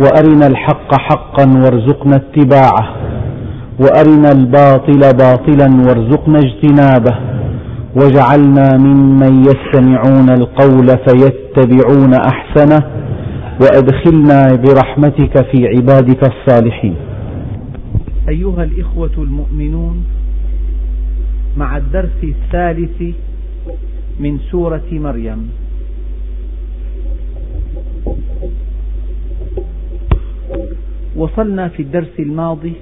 وأرنا الحق حقا وارزقنا اتباعه وأرنا الباطل باطلا وارزقنا اجتنابه واجعلنا ممن يستمعون القول فيتبعون أحسنه وأدخلنا برحمتك في عبادك الصالحين. أيها الإخوة المؤمنون مع الدرس الثالث من سورة مريم وصلنا في الدرس الماضي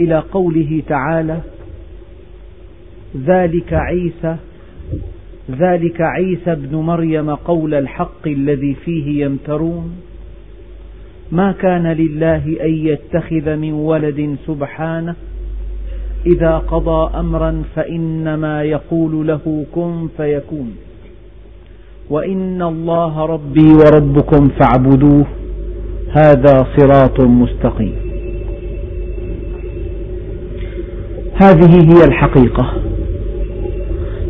إلى قوله تعالى ذلك عيسى ذلك عيسى ابن مريم قول الحق الذي فيه يمترون. ما كان لله أن يتخذ من ولد سبحانه إذا قضى أمرا فإنما يقول له كن فيكون. وإن الله ربي وربكم فاعبدوه. هذا صراط مستقيم. هذه هي الحقيقة.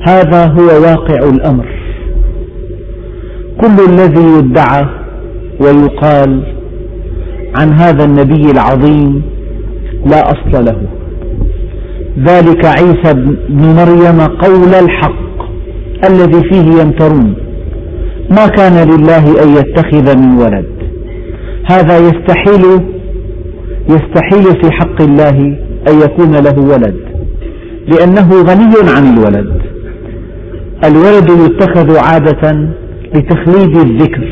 هذا هو واقع الأمر. كل الذي يدعى ويقال عن هذا النبي العظيم لا أصل له. ذلك عيسى بن مريم قول الحق الذي فيه يمترون. ما كان لله أن يتخذ من ولد. هذا يستحيل يستحيل في حق الله أن يكون له ولد لأنه غني عن الولد. الولد يتخذ عادة لتخليد الذكر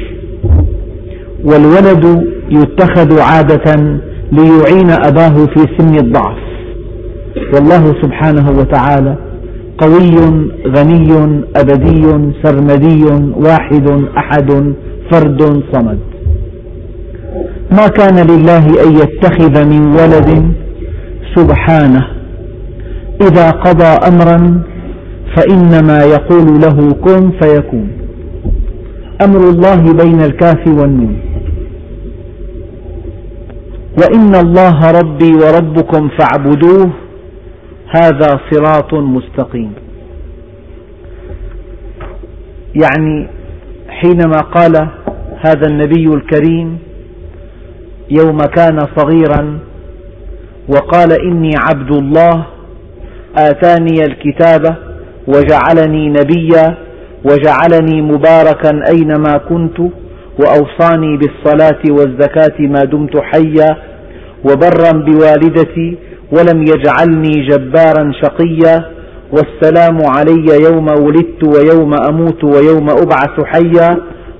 والولد يتخذ عادة ليعين أباه في سن الضعف. والله سبحانه وتعالى قوي غني أبدي سرمدي واحد أحد فرد صمد. ما كان لله أن يتخذ من ولد سبحانه. إذا قضى أمرا فإنما يقول له كن فيكون. أمر الله بين الكاف والنون. وإن الله ربي وربكم فاعبدوه هذا صراط مستقيم. يعني حينما قال هذا النبي الكريم يوم كان صغيرا وقال إني عبد الله آتاني الكتاب وجعلني نبيا وجعلني مباركا أينما كنت وأوصاني بالصلاة والزكاة ما دمت حيا وبرا بوالدتي ولم يجعلني جبارا شقيا والسلام علي يوم ولدت ويوم أموت ويوم أبعث حيا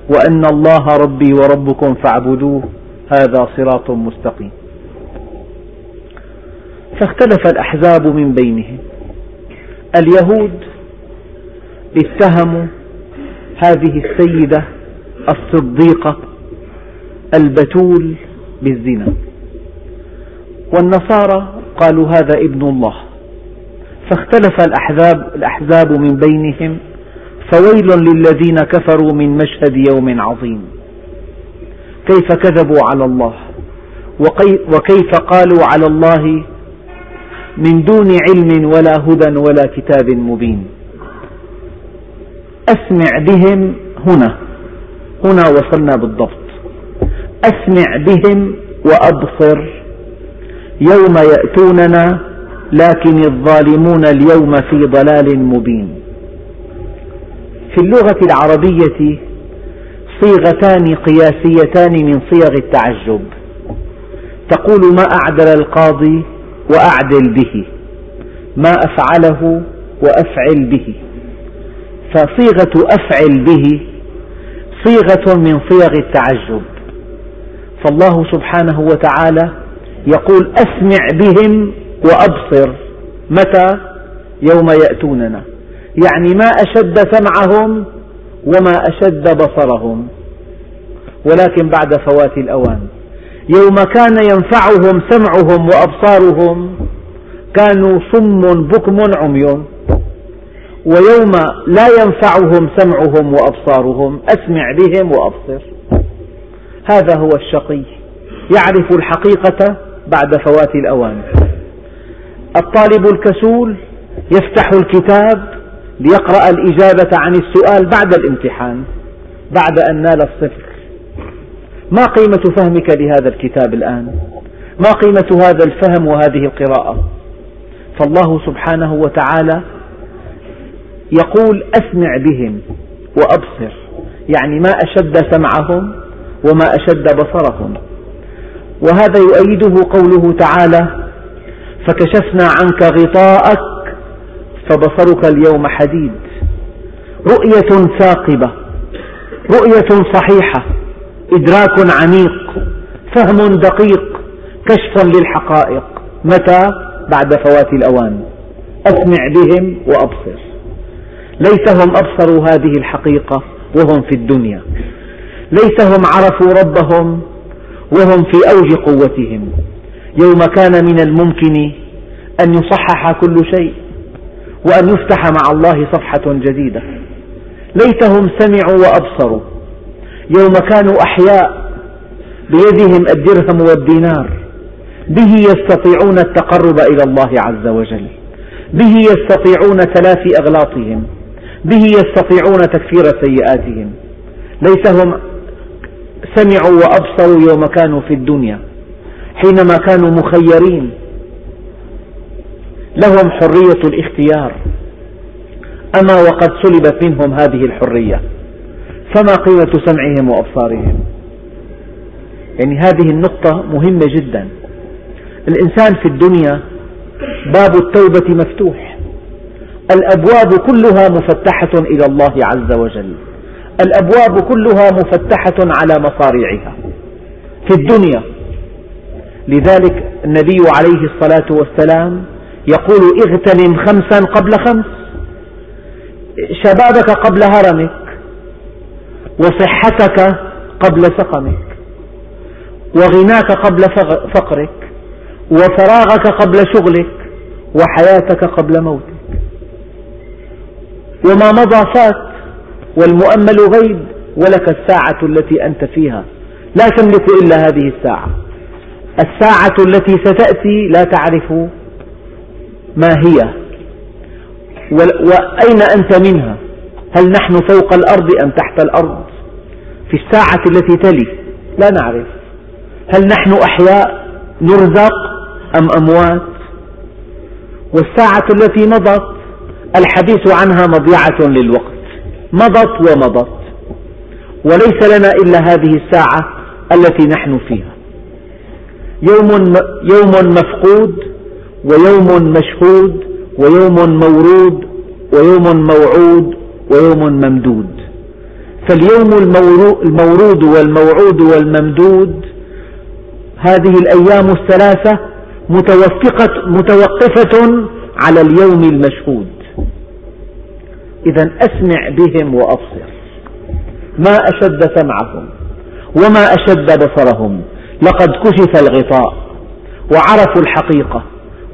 وأن الله ربي وربكم فاعبدوه. هذا صراط مستقيم. فاختلف الأحزاب من بينهم. اليهود اتهموا هذه السيدة الصديقة البتول بالزنا. والنصارى قالوا هذا ابن الله. فاختلف الأحزاب, الأحزاب من بينهم. فويل للذين كفروا من مشهد يوم عظيم. كيف كذبوا على الله؟ وكيف قالوا على الله من دون علم ولا هدى ولا كتاب مبين؟ أسمع بهم هنا هنا وصلنا بالضبط. أسمع بهم وأبصر يوم يأتوننا لكن الظالمون اليوم في ضلال مبين. في اللغة العربية صيغتان قياسيتان من صيغ التعجب. تقول ما أعدل القاضي وأعدل به ما أفعله وأفعل به. فصيغة أفعل به صيغة من صيغ التعجب. فالله سبحانه وتعالى يقول أسمع بهم وأبصر متى؟ يوم يأتوننا. يعني ما أشد سمعهم وما أشد بصرهم. ولكن بعد فوات الأوان. يوم كان ينفعهم سمعهم وأبصارهم كانوا صم بكم عمي. ويوم لا ينفعهم سمعهم وأبصارهم أسمع بهم وأبصر. هذا هو الشقي. يعرف الحقيقة بعد فوات الأوان. الطالب الكسول يفتح الكتاب ليقرأ الإجابة عن السؤال بعد الامتحان بعد أن نال الصفر. ما قيمة فهمك لهذا الكتاب الآن؟ ما قيمة هذا الفهم وهذه القراءة؟ فالله سبحانه وتعالى يقول أسمع بهم وأبصر يعني ما أشد سمعهم وما أشد بصرهم. وهذا يؤيده قوله تعالى فكشفنا عنك غطاءك فبصرك اليوم حديد. رؤية ثاقبة رؤية صحيحة إدراك عميق فهم دقيق كشف للحقائق. متى؟ بعد فوات الأوان. أسمع بهم وأبصر. ليتهم أبصروا هذه الحقيقة وهم في الدنيا. ليتهم عرفوا ربهم وهم في أوج قوتهم. يوم كان من الممكن أن يصحح كل شيء. وأن يفتح مع الله صفحة جديدة. ليتهم سمعوا وأبصروا. يوم كانوا أحياء بيدهم الدرهم والدينار. به يستطيعون التقرب إلى الله عز وجل. به يستطيعون تلافي أغلاطهم. به يستطيعون تكفير سيئاتهم. ليتهم سمعوا وأبصروا يوم كانوا في الدنيا. حينما كانوا مخيرين لهم حرية الاختيار. أما وقد سلبت منهم هذه الحرية فما قيمة سمعهم وأبصارهم؟ يعني هذه النقطة مهمة جدا. الإنسان في الدنيا باب التوبة مفتوح. الأبواب كلها مفتحة إلى الله عز وجل. الأبواب كلها مفتحة على مصاريعها في الدنيا. لذلك النبي عليه الصلاة والسلام يقول اغتنم خمسا قبل خمس. شبابك قبل هرمك وصحتك قبل سقمك وغناك قبل فقرك وفراغك قبل شغلك وحياتك قبل موتك. وما مضى فات والمؤمل غيب ولك الساعة التي أنت فيها. لا تملك إلا هذه الساعة. الساعة التي ستأتي لا تعرف ما هي؟ وأين أنت منها؟ هل نحن فوق الأرض أم تحت الأرض؟ في الساعة التي تلي لا نعرف. هل نحن أحياء نرزق أم أموات؟ والساعة التي مضت الحديث عنها مضيعة للوقت. مضت ومضت. وليس لنا إلا هذه الساعة التي نحن فيها. يوم, يوم مفقود ويوم مشهود ويوم مورود ويوم موعود ويوم ممدود. فاليوم المورود والموعود والممدود هذه الأيام الثلاثة متوفقة متوقفة على اليوم المشهود. إذا أسمع بهم وأبصر. ما أشد سمعهم وما أشد بصرهم. لقد كشف الغطاء وعرفوا الحقيقة.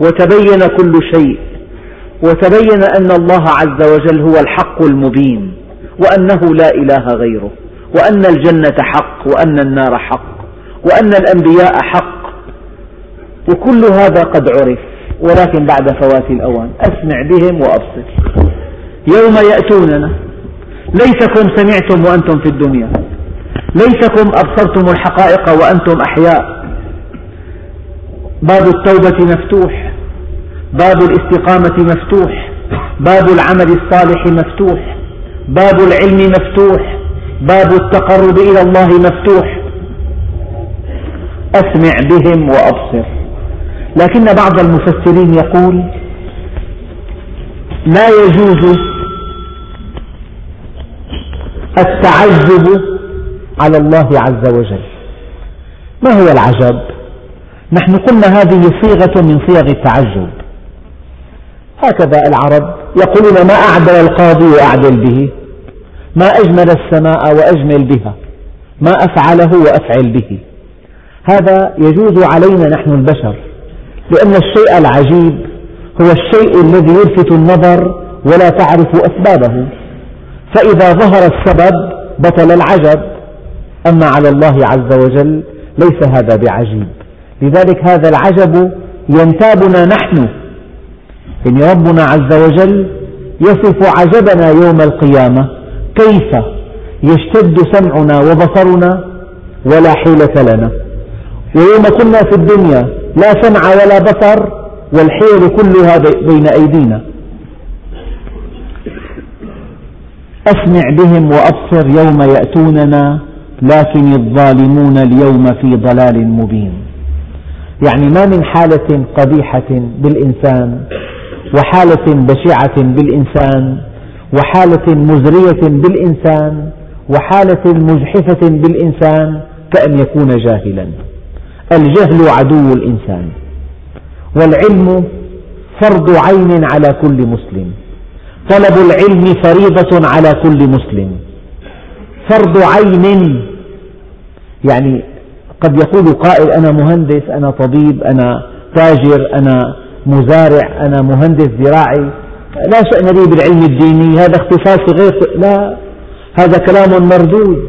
وتبين كل شيء وتبين أن الله عز وجل هو الحق المبين وأنه لا إله غيره وأن الجنة حق وأن النار حق وأن الأنبياء حق. وكل هذا قد عرف ولكن بعد فوات الأوان. أسمع بهم وأبصر. يوم يأتوننا. ليتكم سمعتم وأنتم في الدنيا. ليتكم أبصرتم الحقائق وأنتم أحياء. باب التوبة مفتوح باب الاستقامة مفتوح باب العمل الصالح مفتوح باب العلم مفتوح باب التقرب إلى الله مفتوح. أسمع بهم وأبصر. لكن بعض المفسرين يقول لا يجوز التعجب على الله عز وجل. ما هو العجب؟ نحن قلنا هذه صيغة من صيغ التعجب. هكذا العرب يقولون ما أعدل القاضي وأعدل به ما أجمل السماء وأجمل بها ما أفعله وأفعل به. هذا يجوز علينا نحن البشر لأن الشيء العجيب هو الشيء الذي يلفت النظر ولا تعرف أسبابه. فإذا ظهر السبب بطل العجب. أما على الله عز وجل ليس هذا بعجيب. لذلك هذا العجب ينتابنا نحن. إن ربنا عز وجل يصف عجبنا يوم القيامة كيف يشتد سمعنا وبصرنا ولا حيلة لنا. ويوم كنا في الدنيا لا سمع ولا بصر والحيل كلها بين أيدينا. أسمع بهم وأبصر يوم يأتوننا لكن الظالمون اليوم في ضلال مبين. يعني ما من حالة قبيحة بالإنسان وحالة بشعة بالإنسان وحالة مزرية بالإنسان وحالة مجحفة بالإنسان كأن يكون جاهلا. الجهل عدو الإنسان والعلم فرض عين على كل مسلم طلب العلم فريضة على كل مسلم. فرض عين يعني قد يقول قائل أنا مهندس أنا طبيب أنا تاجر أنا مزارع أنا مهندس زراعي. لا شأن لي بالعلم الديني هذا اختصاصي غير لا هذا كلام مردود.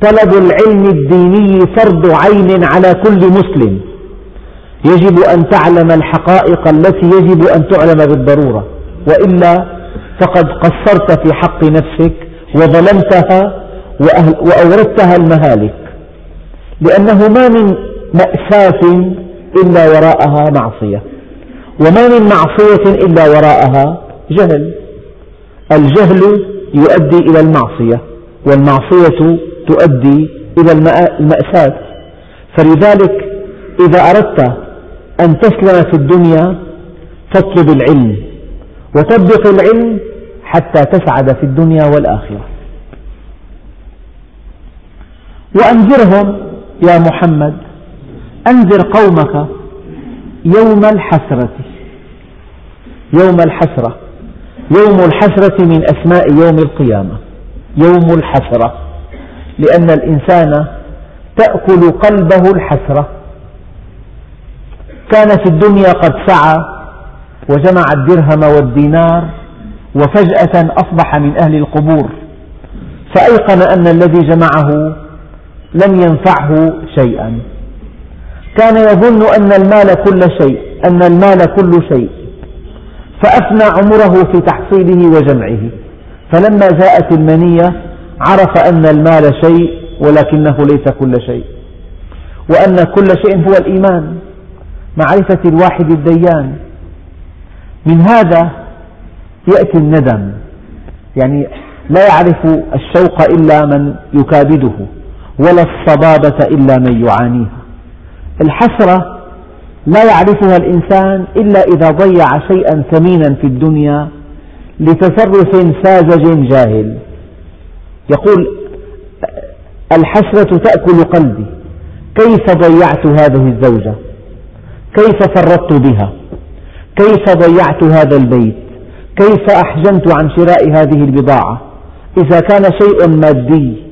طلب العلم الديني فرض عين على كل مسلم. يجب أن تعلم الحقائق التي يجب أن تعلم بالضرورة. وإلا فقد قصرت في حق نفسك وظلمتها وأوردتها المهالك. لأنه ما من مأساة إلا وراءها معصية. وما من معصية إلا وراءها جهل. الجهل يؤدي إلى المعصية والمعصية تؤدي إلى المأساة. فلذلك إذا أردت أن تسلم في الدنيا فاطلب العلم وطبق العلم حتى تسعد في الدنيا والآخرة. وأنذرهم يا محمد أنذر قومك يوم الحسرة. يوم الحسرة. يوم الحسرة من أسماء يوم القيامة. يوم الحسرة. لأن الإنسان تأكل قلبه الحسرة. كان في الدنيا قد سعى وجمع الدرهم والدينار وفجأة أصبح من أهل القبور. فأيقن أن الذي جمعه لم ينفعه شيئا. كان يظن أن المال كل شيء أن المال كل شيء. فأفنى عمره في تحصيله وجمعه. فلما جاءت المنية عرف أن المال شيء ولكنه ليس كل شيء. وأن كل شيء هو الإيمان معرفة الواحد الديان. من هذا يأتي الندم. يعني لا يعرف الشوق إلا من يكابده. ولا الصبابة إلا من يعانيها. الحسرة لا يعرفها الإنسان إلا إذا ضيع شيئا ثمينا في الدنيا لتصرف ساذج جاهل. يقول الحسرة تأكل قلبي. كيف ضيعت هذه الزوجة؟ كيف فرطت بها؟ كيف ضيعت هذا البيت؟ كيف أحجمت عن شراء هذه البضاعة؟ إذا كان شيء مادي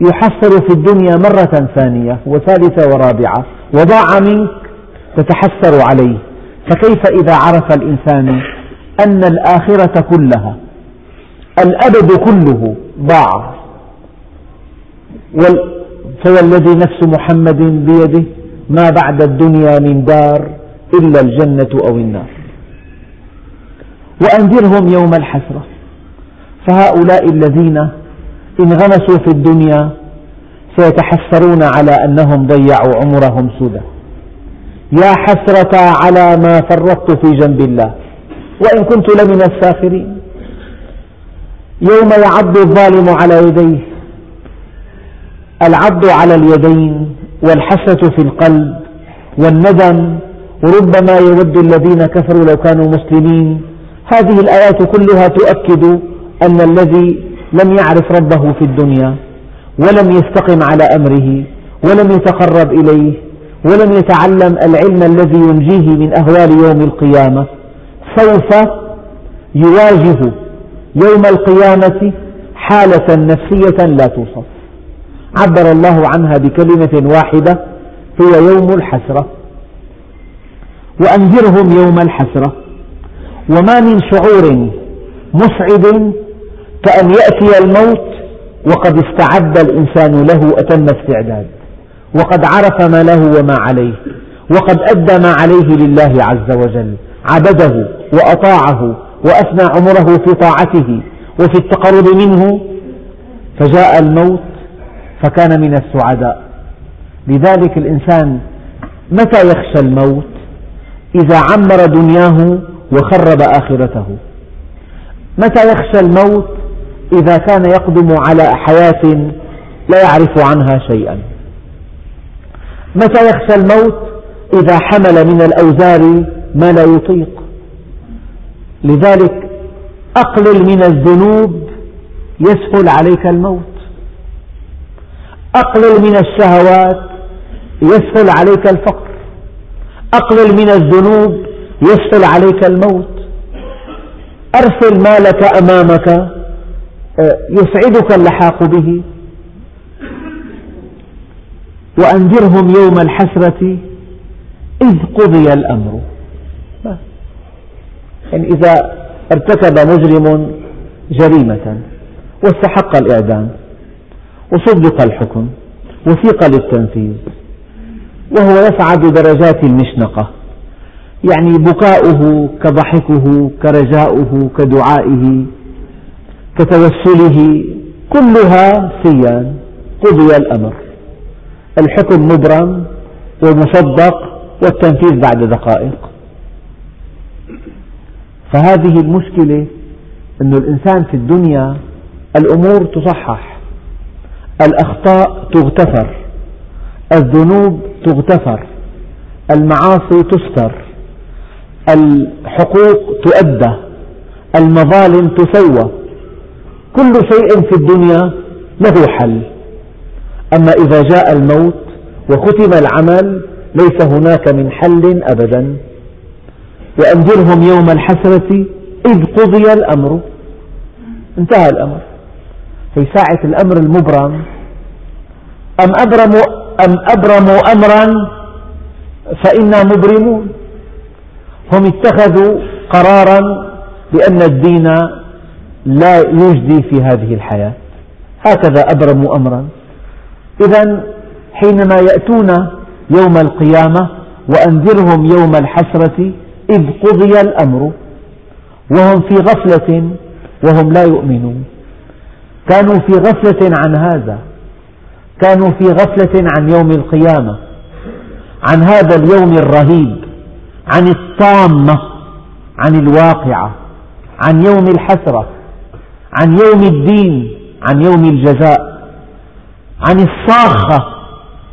يحصل في الدنيا مرة ثانية وثالثة ورابعة وضاع منك تتحسر عليه. فكيف إذا عرف الإنسان أن الآخرة كلها الأبد كله ضاع؟ فوالذي نفس محمد بيده ما بعد الدنيا من دار إلا الجنة أو النار. وأنذرهم يوم الحسرة. فهؤلاء الذين انغمسوا في الدنيا سيتحسرون على أنهم ضيعوا عمرهم سدى يا حسرة على ما فرطت في جنب الله. وإن كنت لمن الساخرين. يوم يعض الظالم على يديه. العض على اليدين والحسرة في القلب والندم. وربما يود الذين كفروا لو كانوا مسلمين. هذه الآيات كلها تؤكد أن الذي لم يعرف ربه في الدنيا ولم يستقم على أمره ولم يتقرب إليه ولم يتعلم العلم الذي ينجيه من أهوال يوم القيامة سوف يواجه يوم القيامة حالة نفسية لا توصف. عبر الله عنها بكلمة واحدة هي يوم الحسرة. وأنذرهم يوم الحسرة. وما من شعور مسعد كأن يأتي الموت وقد استعد الإنسان له أتم استعداد وقد عرف ما له وما عليه وقد أدى ما عليه لله عز وجل عبده وأطاعه وأفنى عمره في طاعته وفي التقرب منه فجاء الموت فكان من السعداء. لذلك الإنسان متى يخشى الموت؟ إذا عمر دنياه وخرب آخرته. متى يخشى الموت؟ إذا كان يقدم على حياة لا يعرف عنها شيئا. متى يخشى الموت؟ إذا حمل من الأوزار ما لا يطيق. لذلك أقلل من الذنوب يسهل عليك الموت. أقلل من الشهوات يسهل عليك الفقر. أقلل من الذنوب يسهل عليك الموت. أرسل مالك أمامك يسعدك اللحاق به. وأنذرهم يوم الحسرة إذ قضي الأمر. يعني إذا ارتكب مجرم جريمة واستحق الإعدام وصدق الحكم وثيق للتنفيذ وهو يصعد درجات المشنقة. يعني بكاؤه كضحكه كرجاؤه كدعائه كتوسله كلها سيان قضي الأمر. الحكم مبرم ومصدق والتنفيذ بعد دقائق. فهذه المشكلة أن الإنسان في الدنيا الأمور تصحح الأخطاء تغتفر الذنوب تغتفر المعاصي تستر الحقوق تؤدى المظالم تسوى. كل شيء في الدنيا له حل. أما إذا جاء الموت وختم العمل ليس هناك من حل أبدا. وأنذرهم يوم الحسرة إذ قضي الأمر. انتهى الأمر. في ساعة الأمر المبرم أم أبرموا, أم أبرموا أمرا؟ فإنا مبرمون. هم اتخذوا قرارا بأن الدين لا يجدي في هذه الحياة. هكذا أبرموا أمرا. إذا حينما يأتون يوم القيامة وأنذرهم يوم الحسرة إذ قضي الأمر. وهم في غفلة وهم لا يؤمنون. كانوا في غفلة عن هذا. كانوا في غفلة عن يوم القيامة. عن هذا اليوم الرهيب. عن الطامة. عن الواقعة. عن يوم الحسرة. عن يوم الدين عن يوم الجزاء عن الصاخة.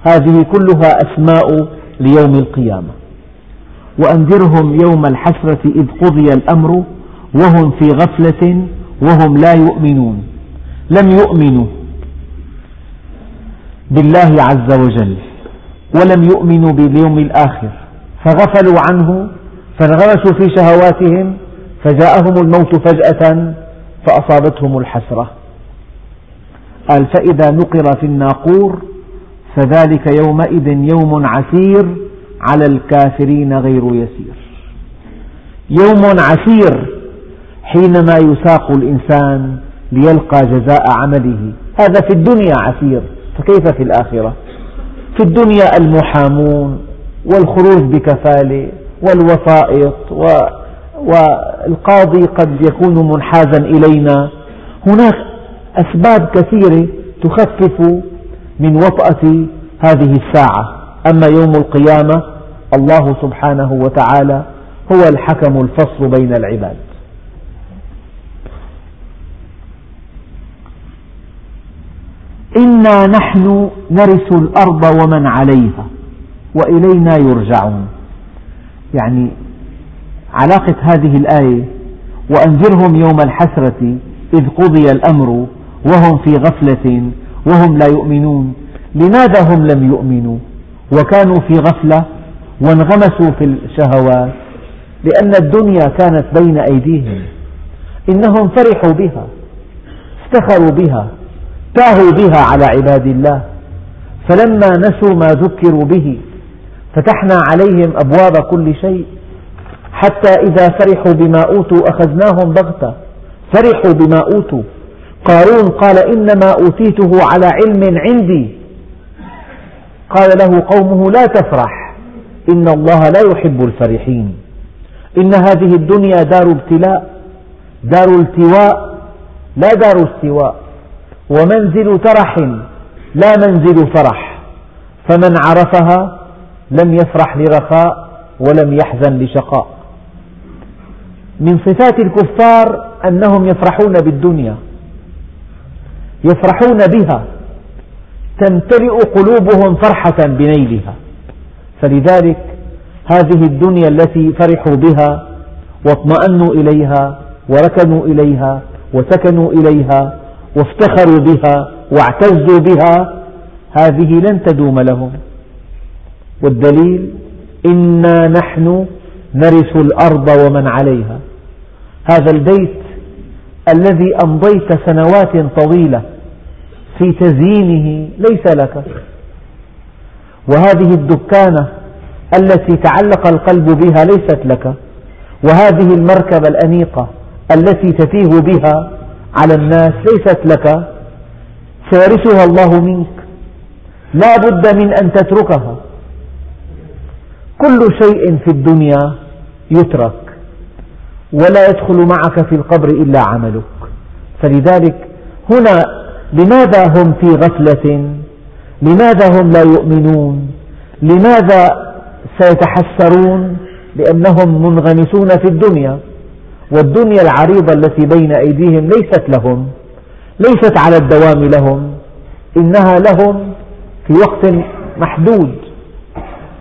هذه كلها أسماء ليوم القيامة. وأنذرهم يوم الحسرة إذ قضي الأمر وهم في غفلة وهم لا يؤمنون. لم يؤمنوا بالله عز وجل ولم يؤمنوا باليوم الآخر. فغفلوا عنه فانغمسوا في شهواتهم فجاءهم الموت فجأة فأصابتهم الحسرة. قال فإذا نقر في الناقور فذلك يومئذ يوم عسير على الكافرين غير يسير. يوم عسير حينما يساق الإنسان ليلقى جزاء عمله. هذا في الدنيا عسير فكيف في الآخرة؟ في الدنيا المحامون والخروج بكفالة والوسائط والقاضي قد يكون منحازا إلينا. هناك أسباب كثيرة تخفف من وطأة هذه الساعة. أما يوم القيامة الله سبحانه وتعالى هو الحكم الفصل بين العباد. إنا نحن نرث الأرض ومن عليها وإلينا يرجعون. يعني علاقة هذه الآية وأنذرهم يوم الحسرة إذ قضي الأمر وهم في غفلة وهم لا يؤمنون. لماذا هم لم يؤمنوا؟ وكانوا في غفلة وانغمسوا في الشهوات. لأن الدنيا كانت بين أيديهم. إنهم فرحوا بها افتخروا بها تاهوا بها على عباد الله. فلما نسوا ما ذكروا به فتحنا عليهم أبواب كل شيء. حتى إذا فرحوا بما أوتوا أخذناهم بغتة. فرحوا بما أوتوا. قارون قال إنما أوتيته على علم عندي. قال له قومه لا تفرح. إن الله لا يحب الفرحين. إن هذه الدنيا دار ابتلاء. دار التواء لا دار استواء. ومنزل ترح لا منزل فرح. فمن عرفها لم يفرح لرخاء ولم يحزن لشقاء. من صفات الكفار أنهم يفرحون بالدنيا. يفرحون بها. تمتلئ قلوبهم فرحة بنيلها. فلذلك هذه الدنيا التي فرحوا بها واطمأنوا إليها وركنوا إليها وسكنوا إليها وافتخروا بها واعتزوا بها هذه لن تدوم لهم. والدليل إنا نحن نرث الأرض ومن عليها. هذا البيت الذي أمضيت سنوات طويلة في تزيينه ليس لك. وهذه الدكانة التي تعلق القلب بها ليست لك. وهذه المركبة الأنيقة التي تتيه بها على الناس ليست لك. سيرثها الله منك. لا بد من أن تتركها. كل شيء في الدنيا يترك. ولا يدخل معك في القبر إلا عملك. فلذلك هنا لماذا هم في غفلة؟ لماذا هم لا يؤمنون؟ لماذا سيتحسرون؟ لأنهم منغمسون في الدنيا. والدنيا العريضة التي بين أيديهم ليست لهم ليست على الدوام لهم إنها لهم في وقت محدود.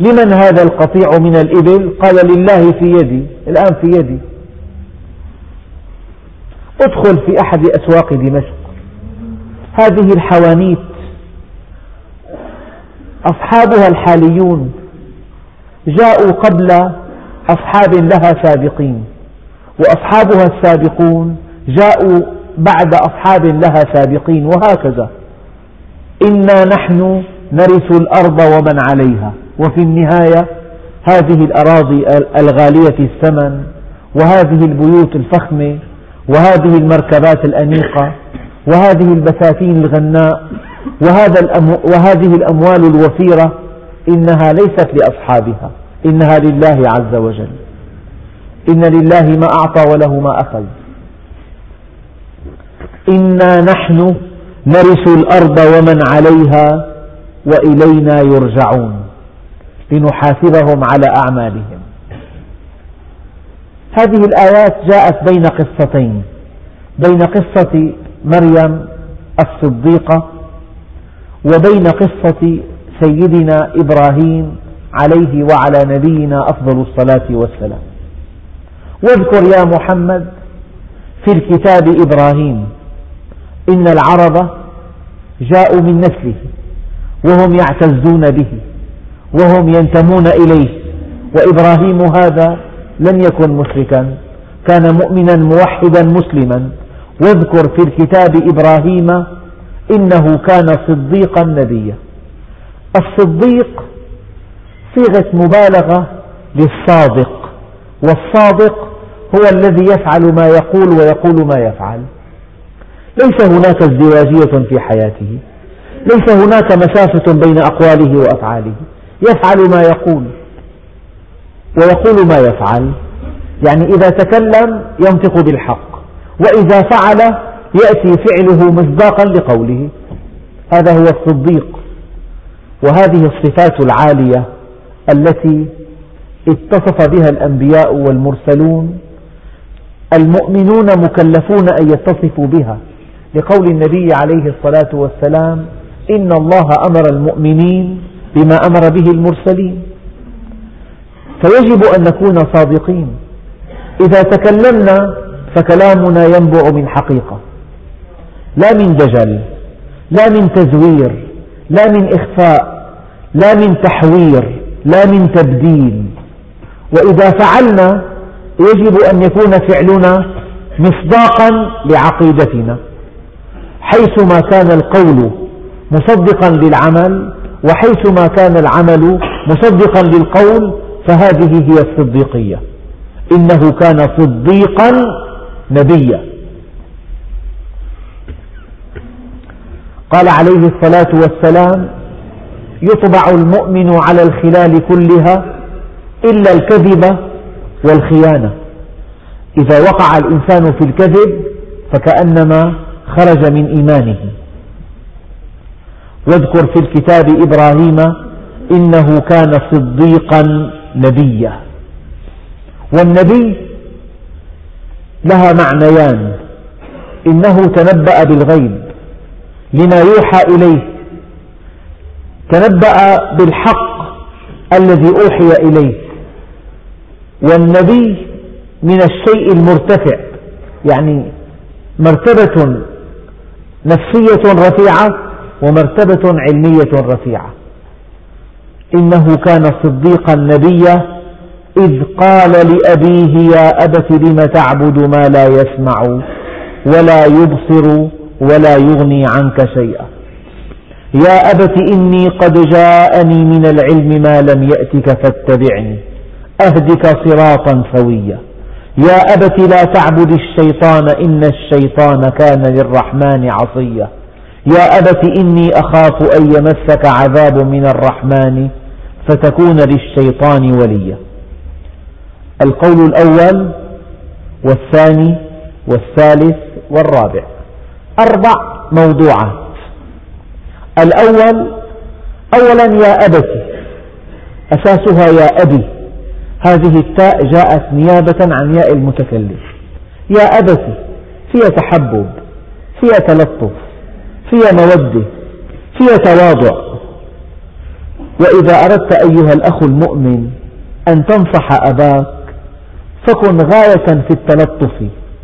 لمن هذا القطيع من الإبل؟ قال لله في يدي الآن في يدي. ادخل في أحد أسواق دمشق. هذه الحوانيت أصحابها الحاليون جاءوا قبل أصحاب لها سابقين وأصحابها السابقون جاءوا بعد أصحاب لها سابقين وهكذا. إنا نحن نرث الأرض ومن عليها. وفي النهاية هذه الأراضي الغالية الثمن وهذه البيوت الفخمة وهذه المركبات الأنيقة وهذه البساتين الغناء وهذا وهذه الأموال الوفيرة إنها ليست لأصحابها إنها لله عز وجل. إن لله ما أعطى وله ما أخذ. إنا نحن نرث الأرض ومن عليها وإلينا يرجعون. لنحاسبهم على أعمالهم. هذه الآيات جاءت بين قصتين. بين قصة مريم الصديقة وبين قصة سيدنا إبراهيم عليه وعلى نبينا أفضل الصلاة والسلام. واذكر يا محمد في الكتاب إبراهيم إن العرب جاءوا من نسله وهم يعتزون به وهم ينتمون إليه وإبراهيم هذا لم يكن مشركا كان مؤمنا موحدا مسلما. واذكر في الكتاب إبراهيم إنه كان صديقا نبيا. الصديق صيغة مبالغة للصادق والصادق هو الذي يفعل ما يقول ويقول ما يفعل. ليس هناك ازدواجية في حياته ليس هناك مسافة بين أقواله وأفعاله. يفعل ما يقول. ويقول ما يفعل. يعني إذا تكلم ينطق بالحق وإذا فعل يأتي فعله مصداقا لقوله. هذا هو الصديق وهذه الصفات العالية التي اتصف بها الأنبياء والمرسلون المؤمنون مكلفون أن يتصفوا بها. لقول النبي عليه الصلاة والسلام إن الله أمر المؤمنين بما أمر به المرسلين. فيجب أن نكون صادقين. إذا تكلمنا فكلامنا ينبع من حقيقة لا من دجل لا من تزوير لا من إخفاء لا من تحوير لا من تبديل. وإذا فعلنا يجب أن يكون فعلنا مصداقا لعقيدتنا حيثما كان القول مصدقا للعمل وحيثما كان العمل مصدقا للقول فهذه هي الصديقية. إنه كان صديقا نبيا. قال عليه الصلاة والسلام يطبع المؤمن على الخلال كلها إلا الكذب والخيانة. إذا وقع الإنسان في الكذب فكأنما خرج من إيمانه. واذكر في الكتاب إبراهيم إنه كان صديقا نبيا والنبي لها معنيان. إنه تنبأ بالغيب لما يوحى إليه. تنبأ بالحق الذي أوحي إليه. والنبي من الشيء المرتفع يعني مرتبة نفسية رفيعة ومرتبة علمية رفيعة. إنه كان صديقا نبيا إذ قال لأبيه يا أبت لم تعبد ما لا يسمع ولا يبصر ولا يغني عنك شيئا؟ يا أبت إني قد جاءني من العلم ما لم يأتك فاتبعني أهدك صراطا سويا. يا أبت لا تعبد الشيطان إن الشيطان كان للرحمن عصيا. يا أبت إني أخاف أن يمسك عذاب من الرحمن فتكون للشيطان وليا. القول الأول والثاني والثالث والرابع. أربع موضوعات. الأول أولا يا أبت أساسها يا أبي هذه التاء جاءت نيابة عن ياء المتكلم. يا أبت فيها تحبب فيها تلطف فيها مودة فيها تواضع. وإذا أردت أيها الأخ المؤمن أن تنصح أباك فكن غاية في التلطف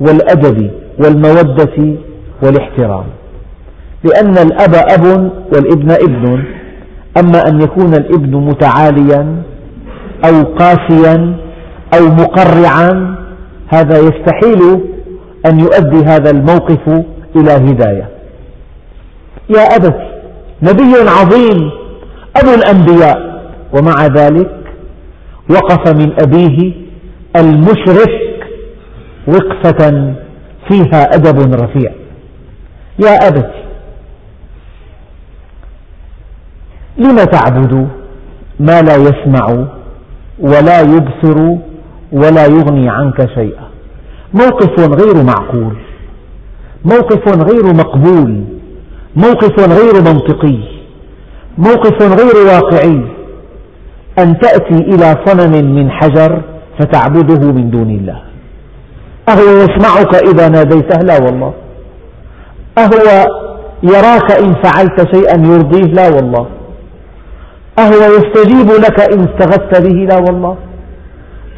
والأدب والمودة والاحترام. لأن الأب أب والابن ابن أما أن يكون الابن متعاليا أو قاسيا أو مقرعا هذا يستحيل أن يؤدي هذا الموقف إلى هداية. يا أبت نبي عظيم أبو الأنبياء. ومع ذلك وقف من أبيه المشرك وقفة فيها أدب رفيع. يا أبت لم تعبد ما لا يسمع ولا يبصر ولا يغني عنك شيئا؟ موقف غير معقول موقف غير مقبول. موقف غير منطقي موقف غير واقعي. أن تأتي إلى صنم من حجر فتعبده من دون الله. أهو يسمعك إذا ناديته لا والله. أهو يراك إن فعلت شيئا يرضيه لا والله. أهو يستجيب لك إن استغثت به لا والله.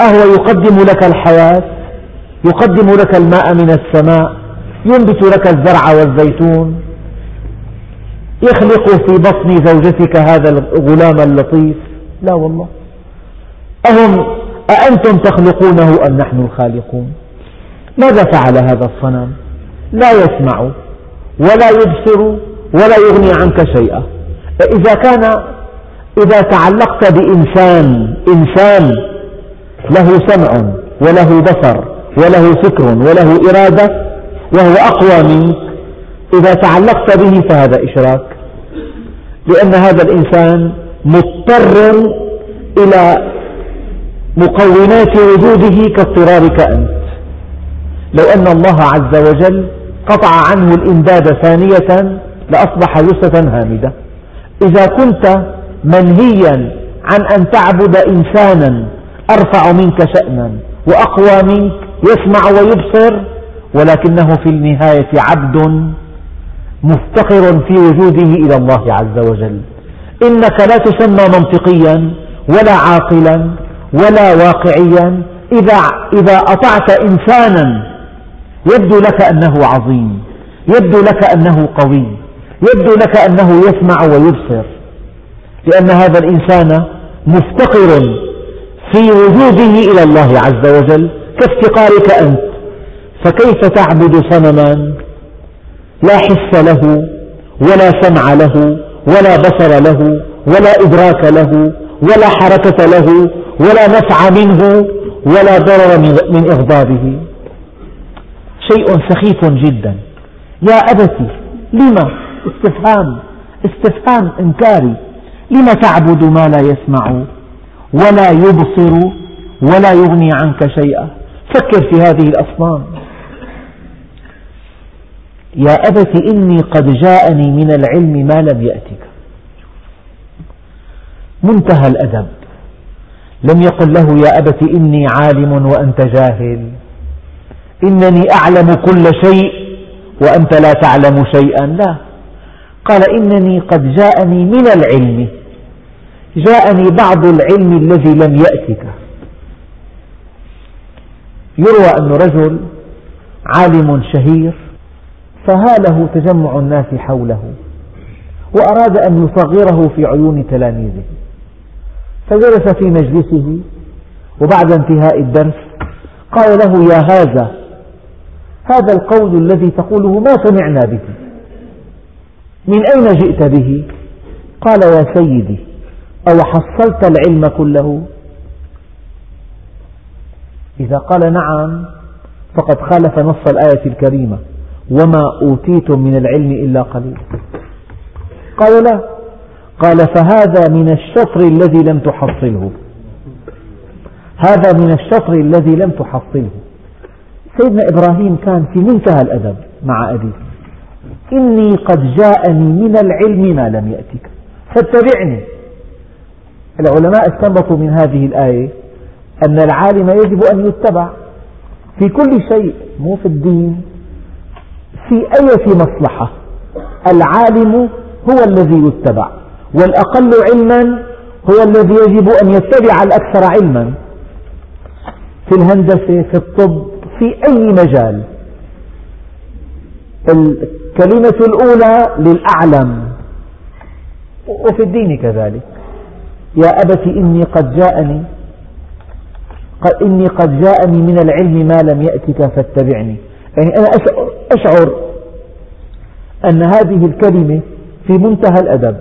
أهو يقدم لك الحياة يقدم لك الماء من السماء ينبت لك الزرع والزيتون. يخلق في بطن زوجتك هذا الغلام اللطيف؟ لا والله. أهم أأنتم تخلقونه أم نحن الخالقون؟ ماذا فعل هذا الصنم؟ لا يسمع ولا يبصر ولا يغني عنك شيئا. إذا كان إذا تعلقت بإنسان إنسان له سمع وله بصر وله فكر وله إرادة وهو أقوى منك إذا تعلقت به فهذا إشراك. لأن هذا الإنسان مضطر إلى مقومات وجوده كاضطرارك أنت. لو أن الله عز وجل قطع عنه الإمداد ثانية لأصبح جثة هامدة. إذا كنت منهيا عن أن تعبد إنسانا أرفع منك شأنا وأقوى منك يسمع ويبصر ولكنه في النهاية عبد مفتقر في وجوده إلى الله عز وجل. إنك لا تسمى منطقيا ولا عاقلا ولا واقعيا. إذا, إذا أطعت إنسانا يبدو لك أنه عظيم يبدو لك أنه قوي يبدو لك أنه يسمع ويبصر. لأن هذا الإنسان مفتقر في وجوده إلى الله عز وجل كافتقارك أنت. فكيف تعبد صنما؟ لا حس له ولا سمع له ولا بصر له ولا إدراك له ولا حركة له ولا نفع منه ولا ضرر من إغضابه. شيء سخيف جدا. يا أبت لم استفهام استفهام إنكاري. لم تعبد ما لا يسمع ولا يبصر ولا يغني عنك شيئا؟ فكر في هذه الأصنام. يا أبت إني قد جاءني من العلم ما لم يأتك. منتهى الأدب. لم يقل له يا أبت إني عالم وأنت جاهل. إنني أعلم كل شيء وأنت لا تعلم شيئا. لا. قال إنني قد جاءني من العلم. جاءني بعض العلم الذي لم يأتك. يروى أن رجل عالم شهير فهاله تجمع الناس حوله وأراد أن يصغره في عيون تلاميذه فجلس في مجلسه وبعد انتهاء الدرس قال له يا هذا هذا القول الذي تقوله ما سمعنا به من أين جئت به؟ قال يا سيدي أو حصلت العلم كله؟ إذا قال نعم فقد خالف نص الآية الكريمة وما أوتيتم من العلم إلا قليلا قال لا. قال فهذا من الشطر الذي لم تحصله. هذا من الشطر الذي لم تحصله. سيدنا إبراهيم كان في منتهى الأدب مع أبيه. إني قد جاءني من العلم ما لم يأتك. فاتبعني. العلماء استنبطوا من هذه الآية أن العالم يجب أن يتبع في كل شيء مو في الدين في أية مصلحة. العالم هو الذي يتبع والأقل علما هو الذي يجب أن يتبع الأكثر علما. في الهندسة في الطب في أي مجال. الكلمة الأولى للأعلم. وفي الدين كذلك. يا أبت إني قد جاءني إني قد جاءني من العلم ما لم يأتك فاتبعني. يعني أنا أشعر أن هذه الكلمة في منتهى الأدب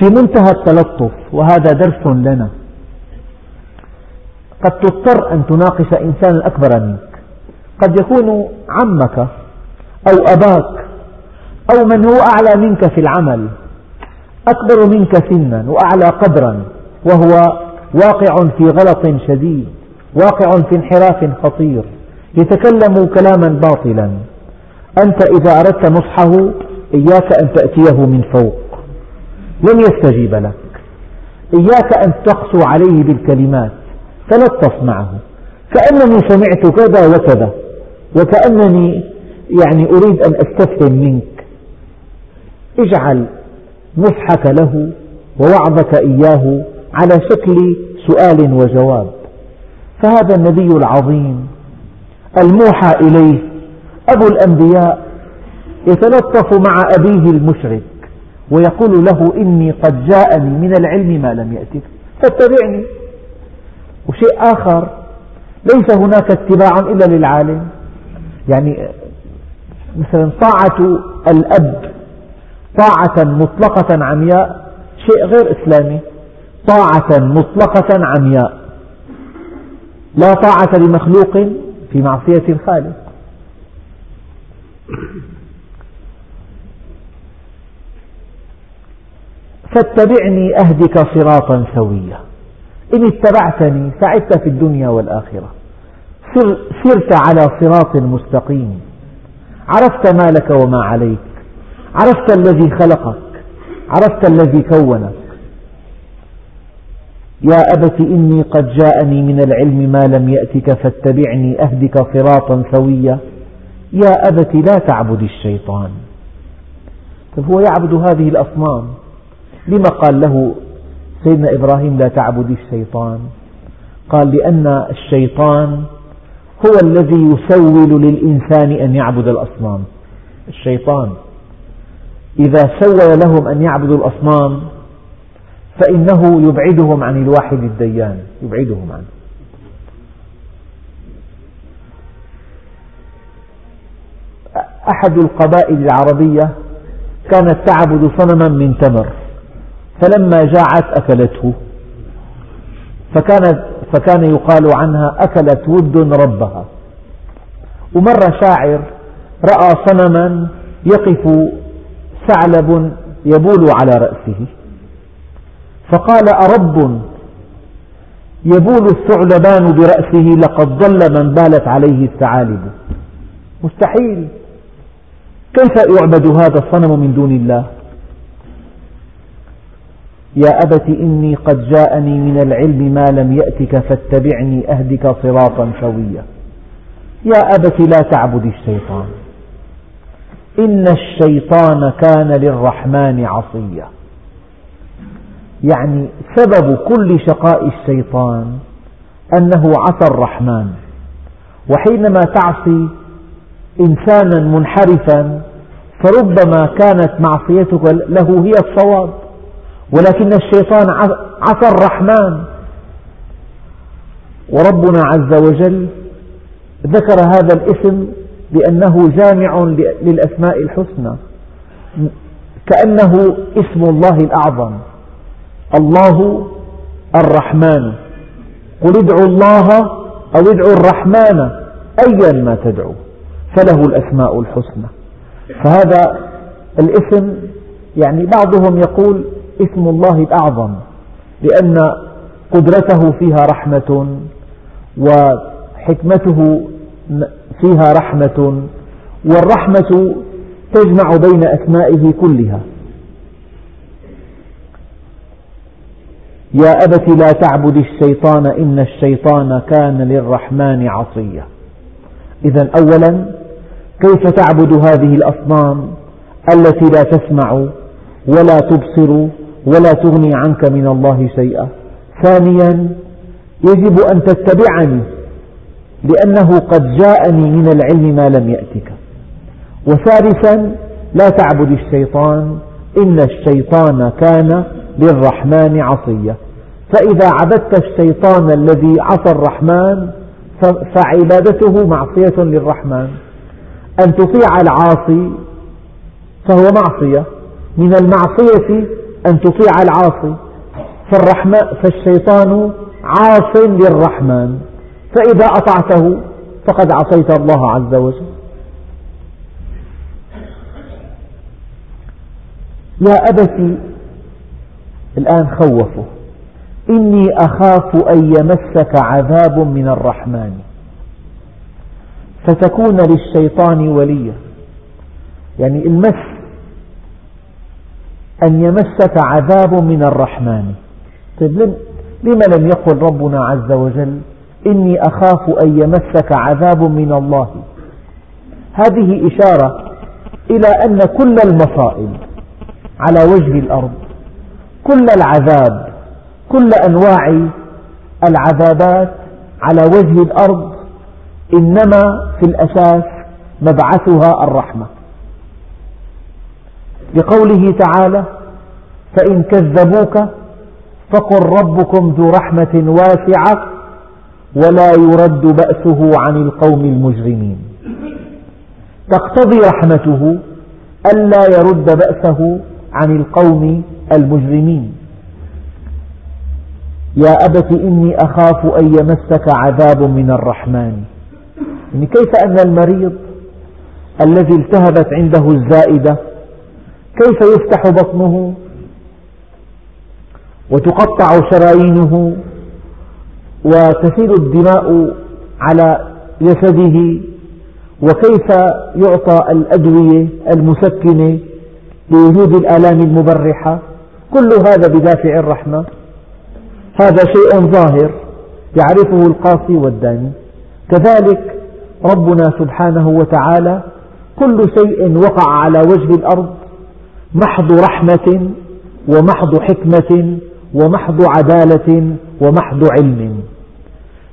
في منتهى التلطف وهذا درس لنا. قد تضطر أن تناقش إنسانا أكبر منك. قد يكون عمك أو أباك أو من هو أعلى منك في العمل أكبر منك سنا وأعلى قدرا وهو واقع في غلط شديد واقع في انحراف خطير يتكلم كلاما باطلا. أنت إذا أردت نصحه إياك أن تأتيه من فوق. لن يستجيب لك. إياك أن تقسو عليه بالكلمات تلطف معه. كأنني سمعت كذا وكذا وكأنني يعني أريد أن أستفهم منك. اجعل نصحك له ووعظك إياه على شكل سؤال وجواب. فهذا النبي العظيم الموحى إليه أبو الأنبياء يتلطف مع أبيه المشرك ويقول له إني قد جاءني من العلم ما لم يأتك فاتبعني. وشيء آخر ليس هناك اتباع إلا للعالم. يعني مثلا طاعة الأب طاعة مطلقة عمياء شيء غير إسلامي. طاعة مطلقة عمياء لا طاعة لمخلوق في معصية الخالق فاتبعني أهدك صراطا سويا. إن اتبعتني سعدت في الدنيا والآخرة. سرت على صراط مستقيم. عرفت ما لك وما عليك. عرفت الذي خلقك. عرفت الذي كونك. يا أبت إني قد جاءني من العلم ما لم يأتك فاتبعني أهدك صراطا سويا. يا أبت لا تعبد الشيطان. طيب هو يعبد هذه الأصنام. لما قال له سيدنا إبراهيم لا تعبد الشيطان؟ قال لأن الشيطان هو الذي يسول للإنسان أن يعبد الأصنام. الشيطان. إذا سول لهم أن يعبدوا الأصنام فإنه يبعدهم عن الواحد الديان يبعدهم عنه. أحد القبائل العربية كانت تعبد صنما من تمر فلما جاعت أكلته فكانت فكان يقال عنها أكلت ود ربها. ومر شاعر رأى صنما يقف ثعلب يبول على رأسه فقال أرب يبول الثعلبان برأسه لقد ضل من بالت عليه الثعالب. مستحيل. كيف يعبد هذا الصنم من دون الله؟ يا أبت إني قد جاءني من العلم ما لم يأتك فاتبعني أهدك صراطا سويا. يا أبت لا تعبد الشيطان. إن الشيطان كان للرحمن عصيا. يعني سبب كل شقاء الشيطان أنه عصى الرحمن. وحينما تعصي إنسانا منحرفا فربما كانت معصيتك له هي الصواب. ولكن الشيطان عصى الرحمن. وربنا عز وجل ذكر هذا الاسم بأنه جامع للأسماء الحسنى. كأنه اسم الله الأعظم. الله الرحمن. قل ادعوا الله أو ادعوا الرحمن أيا ما تدعو. فله الأسماء الحسنى. فهذا الاسم يعني بعضهم يقول اسم الله الأعظم لأن قدرته فيها رحمة وحكمته فيها رحمة والرحمة تجمع بين أسمائه كلها. يا أبت لا تعبد الشيطان إن الشيطان كان للرحمن عصيا. إذا أولا كيف تعبد هذه الأصنام التي لا تسمع ولا تبصر ولا تغني عنك من الله شيئا؟ ثانيا يجب أن تتبعني لأنه قد جاءني من العلم ما لم يأتك. وثالثا لا تعبد الشيطان إن الشيطان كان للرحمن عصيا. فإذا عبدت الشيطان الذي عصى الرحمن فعبادته معصية للرحمن. أن تطيع العاصي فهو معصية. من المعصية أن تطيع العاصي. فالشيطان عاص للرحمن. فإذا أطعته فقد عصيت الله عز وجل. يا أبت الآن خوفه. إني أخاف أن يمسك عذاب من الرحمن. فتكون للشيطان وليا. يعني المس أن يمسك عذاب من الرحمن. طيب لما لم يقل ربنا عز وجل إني أخاف أن يمسك عذاب من الله؟ هذه إشارة إلى أن كل المصائب على وجه الأرض كل العذاب كل أنواع العذابات على وجه الأرض إنما في الأساس مبعثها الرحمة. لقوله تعالى فإن كذبوك فقل ربكم ذو رحمة واسعة ولا يرد بأسه عن القوم المجرمين. تقتضي رحمته ألا يرد بأسه عن القوم المجرمين. يا أبت إني أخاف أن يمسك عذاب من الرحمن. يعني كيف أن المريض الذي التهبت عنده الزائدة كيف يفتح بطنه وتقطع شرايينه وتسيل الدماء على جسده وكيف يعطى الأدوية المسكنة لوجود الآلام المبرحة كل هذا بدافع الرحمة هذا شيء ظاهر يعرفه القاصي والداني كذلك ربنا سبحانه وتعالى كل شيء وقع على وجه الأرض محض رحمة ومحض حكمة ومحض عدالة ومحض علم.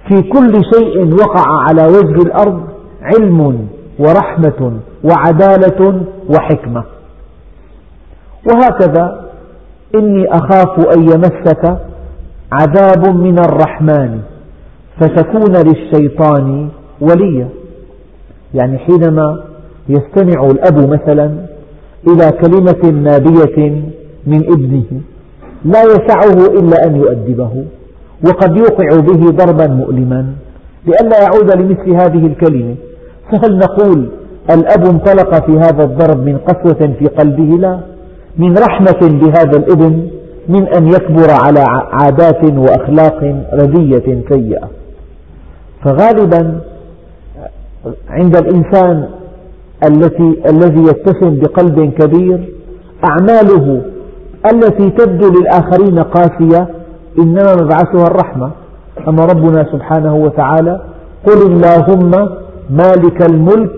في كل شيء وقع على وجه الأرض علم ورحمة وعدالة وحكمة. وهكذا إني أخاف أن يمسك عذاب من الرحمن فتكون للشيطان وليا. يعني حينما يستمع الأب مثلا إلى كلمة نابية من ابنه لا يسعه إلا أن يؤدبه وقد يوقع به ضربا مؤلما لئلا يعود لمثل هذه الكلمة. فهل نقول الأب انطلق في هذا الضرب من قسوة في قلبه؟ لا. من رحمة بهذا الابن من أن يكبر على عادات وأخلاق ردية سيئة. فغالبا عند الإنسان التي الذي يتسم بقلب كبير أعماله التي تبدو للآخرين قاسية إنما مبعثها الرحمة. أما ربنا سبحانه وتعالى قل اللهم مالك الملك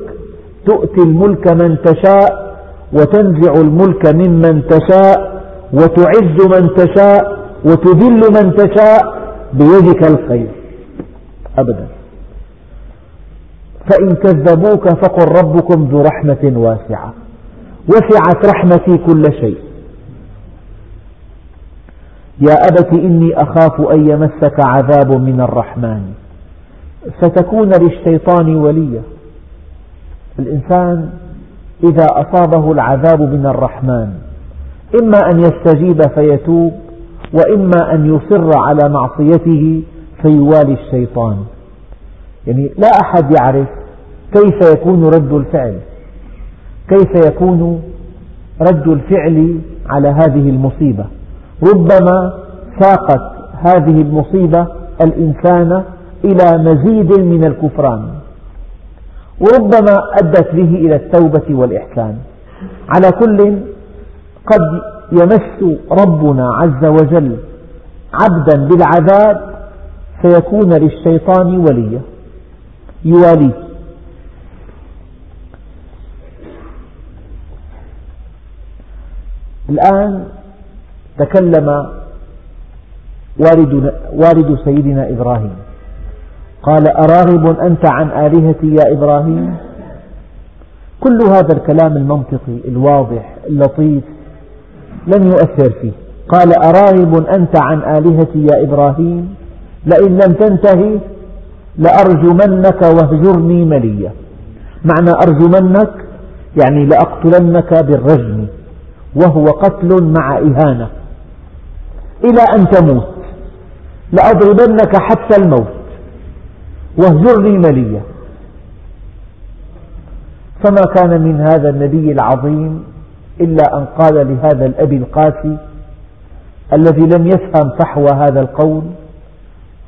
تؤتي الملك من تشاء وتنزع الملك ممن تشاء وتعز من تشاء وتذل من تشاء بيدك الخير. أبدا. فإن كذبوك فقل ربكم ذو رحمة واسعة. وسعت رحمتي كل شيء. يا أبت إني أخاف أن يمسك عذاب من الرحمن. فتكون للشيطان وليا الإنسان إذا أصابه العذاب من الرحمن إما أن يستجيب فيتوب وإما أن يصر على معصيته فيوالي الشيطان. يعني لا أحد يعرف كيف يكون رد الفعل كيف يكون رد الفعل على هذه المصيبة. ربما ساقت هذه المصيبة الإنسان إلى مزيد من الكفران وربما أدت به إلى التوبة والإحسان. على كل قد يمس ربنا عز وجل عبدا بالعذاب فيكون للشيطان وليا. يواليه الآن تكلم والد, والد سيدنا إبراهيم. قال أراغب أنت عن آلهتي يا إبراهيم؟ كل هذا الكلام المنطقي الواضح اللطيف لم يؤثر فيه. قال أراغب أنت عن آلهتي يا إبراهيم؟ لئن لم تنتهي لأرجمنك واهجرني مليا. معنى أرجمنك يعني لأقتلنك بالرجم وهو قتل مع إهانة. إلى أن تموت لأضربنك حتى الموت واهجرني مليا. فما كان من هذا النبي العظيم إلا أن قال لهذا الأب القاسي الذي لم يفهم فحوى هذا القول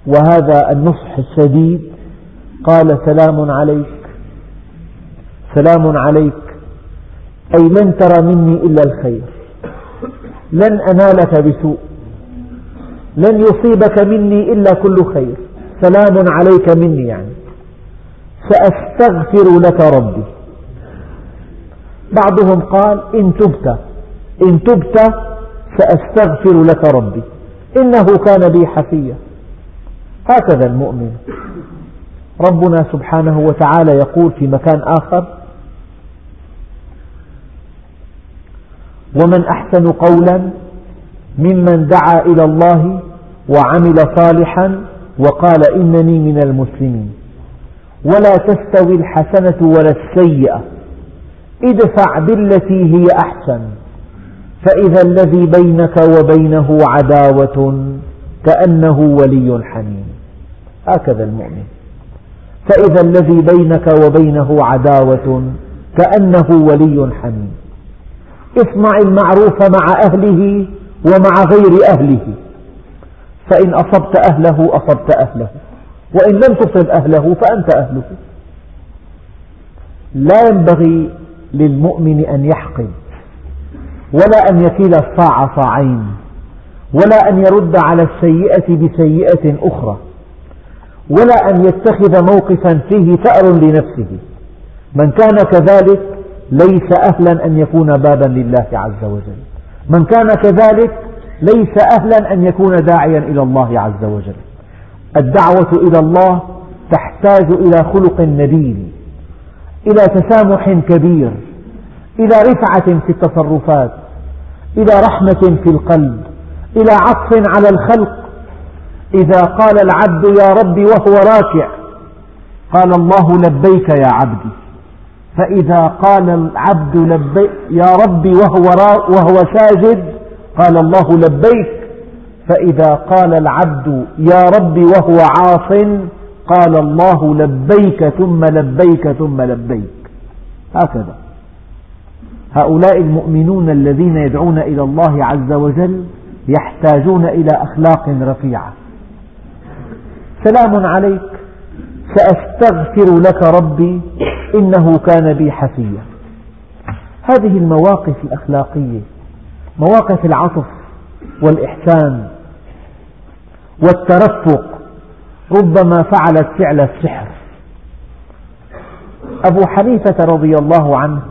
وهذا النصح الشديد. قال سلام عليك. سلام عليك. أي لن ترى مني إلا الخير. لن أنالك بسوء. لن يصيبك مني إلا كل خير. سلام عليك مني يعني. سأستغفر لك ربي. بعضهم قال إن تبت. إن تبت سأستغفر لك ربي. إنه كان بي حفيا هكذا المؤمن. ربنا سبحانه وتعالى يقول في مكان آخر ومن أحسن قولا ممن دعا إلى الله وعمل صالحا وقال إنني من المسلمين. ولا تستوي الحسنة ولا السيئة ادفع بالتي هي أحسن فإذا الذي بينك وبينه عداوة كأنه ولي حميم. هكذا المؤمن. فإذا الذي بينك وبينه عداوة كأنه ولي حميم. اصنع المعروف مع أهله ومع غير أهله. فإن أصبت أهله أصبت أهله. وإن لم تصب أهله فأنت أهله. لا ينبغي للمؤمن أن يحقد ولا أن يكيل الصاع صاعين ولا أن يرد على السيئة بسيئة أخرى. ولا أن يتخذ موقفا فيه ثأر لنفسه. من كان كذلك ليس أهلا أن يكون بابا لله عز وجل. من كان كذلك ليس أهلا أن يكون داعيا إلى الله عز وجل. الدعوة إلى الله تحتاج إلى خلق نبيل إلى تسامح كبير إلى رفعة في التصرفات إلى رحمة في القلب إلى عطف على الخلق إذا قال العبد يا ربي وهو راكع قال الله لبيك يا عبدي. فإذا قال العبد لبيك يا ربي وهو, وهو ساجد قال الله لبيك. فإذا قال العبد يا رب وهو عاص قال الله لبيك ثم لبيك ثم لبيك. هكذا. هؤلاء المؤمنون الذين يدعون إلى الله عز وجل يحتاجون إلى أخلاق رفيعة. سلام عليك. سأستغفر لك ربي إنه كان بي حفيا. هذه المواقف الأخلاقية مواقف العطف والإحسان والترفق ربما فعلت فعل السحر. أبو حنيفة رضي الله عنه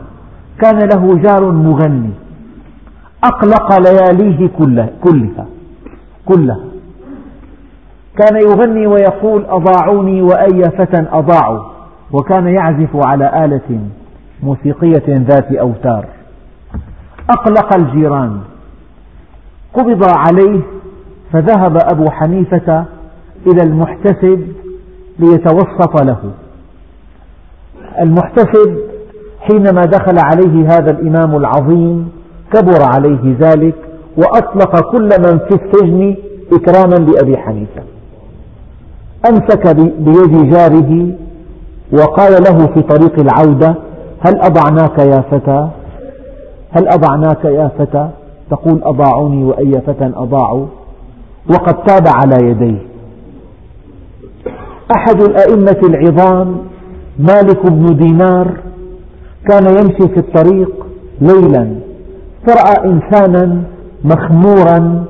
كان له جار مغني أقلق لياليه كلها, كلها, كان يغني ويقول أضاعوني وأي فتى أضاعوا وكان يعزف على آلة موسيقية ذات أوتار. أقلق الجيران. قبض عليه فذهب أبو حنيفة إلى المحتسب ليتوسط له. المحتسب حينما دخل عليه هذا الإمام العظيم كبر عليه ذلك وأطلق كل من في السجن إكراما لأبي حنيفة. أمسك بيد جاره وقال له في طريق العودة هل أضعناك يا فتى؟ هل أضعناك يا فتى؟ تقول أضاعوني وأي فتى أضاعوا وقد تاب على يديه. أحد الأئمة العظام مالك بن دينار كان يمشي في الطريق ليلا فرأى إنسانا مخمورا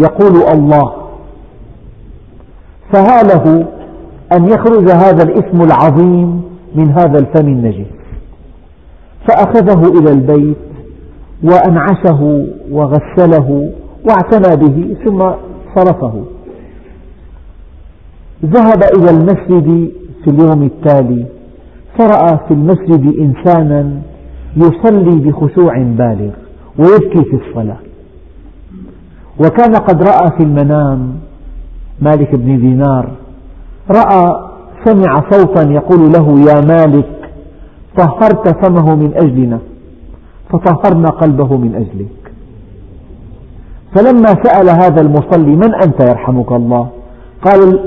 يقول الله فهاله أن يخرج هذا الاسم العظيم من هذا الفم النجس. فأخذه إلى البيت وأنعشه وغسله واعتنى به ثم صرفه. ذهب إلى المسجد في اليوم التالي فرأى في المسجد إنسانا يصلي بخشوع بالغ ويبكي في الصلاة. وكان قد رأى في المنام مالك بن دينار رأى سمع صوتا يقول له يا مالك طهرت فمه من أجلنا فطهرنا قلبه من أجلك. فلما سأل هذا المصلي من أنت يرحمك الله؟ قال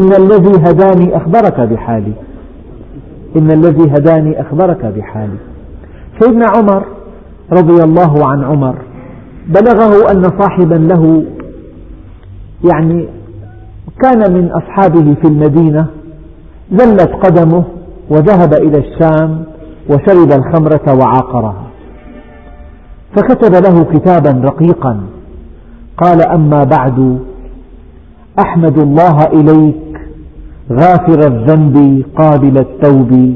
إن الذي هداني أخبرك بحالي. إن الذي هداني أخبرك بحالي. سيدنا عمر رضي الله عن عمر بلغه أن صاحبا له يعني كان من أصحابه في المدينة زلت قدمه وذهب إلى الشام وشرب الخمرة وعاقرها. فكتب له كتابا رقيقا قال أما بعد أحمد الله إليك غافر الذنب قابل التوب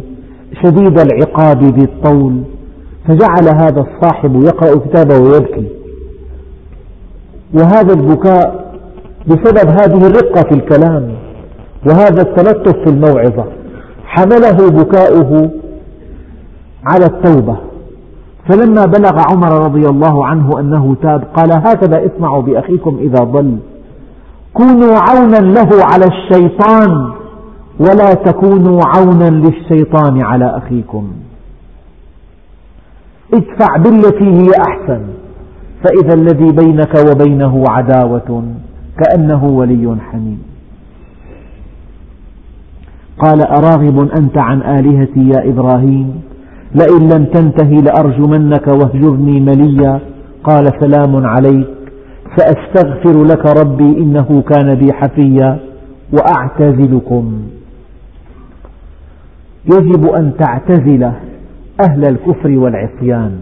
شديد العقاب ذي الطول. فجعل هذا الصاحب يقرأ كتابه ويبكي. وهذا البكاء بسبب هذه الرقة في الكلام وهذا التلطف في الموعظة. حمله بكاؤه على التوبة. فلما بلغ عمر رضي الله عنه أنه تاب قال هكذا اسمعوا بأخيكم إذا ضل. كونوا عونا له على الشيطان ولا تكونوا عونا للشيطان على أخيكم. ادفع بالتي هي أحسن فإذا الذي بينك وبينه عداوة. كأنه ولي حميم. قال أراغب أنت عن آلهتي يا إبراهيم؟ لئن لم تنته لأرجمنك واهجرني مليا. قال سلام عليك. سأستغفر لك ربي إنه كان بي حفيا وأعتزلكم. يجب أن تعتزل أهل الكفر والعصيان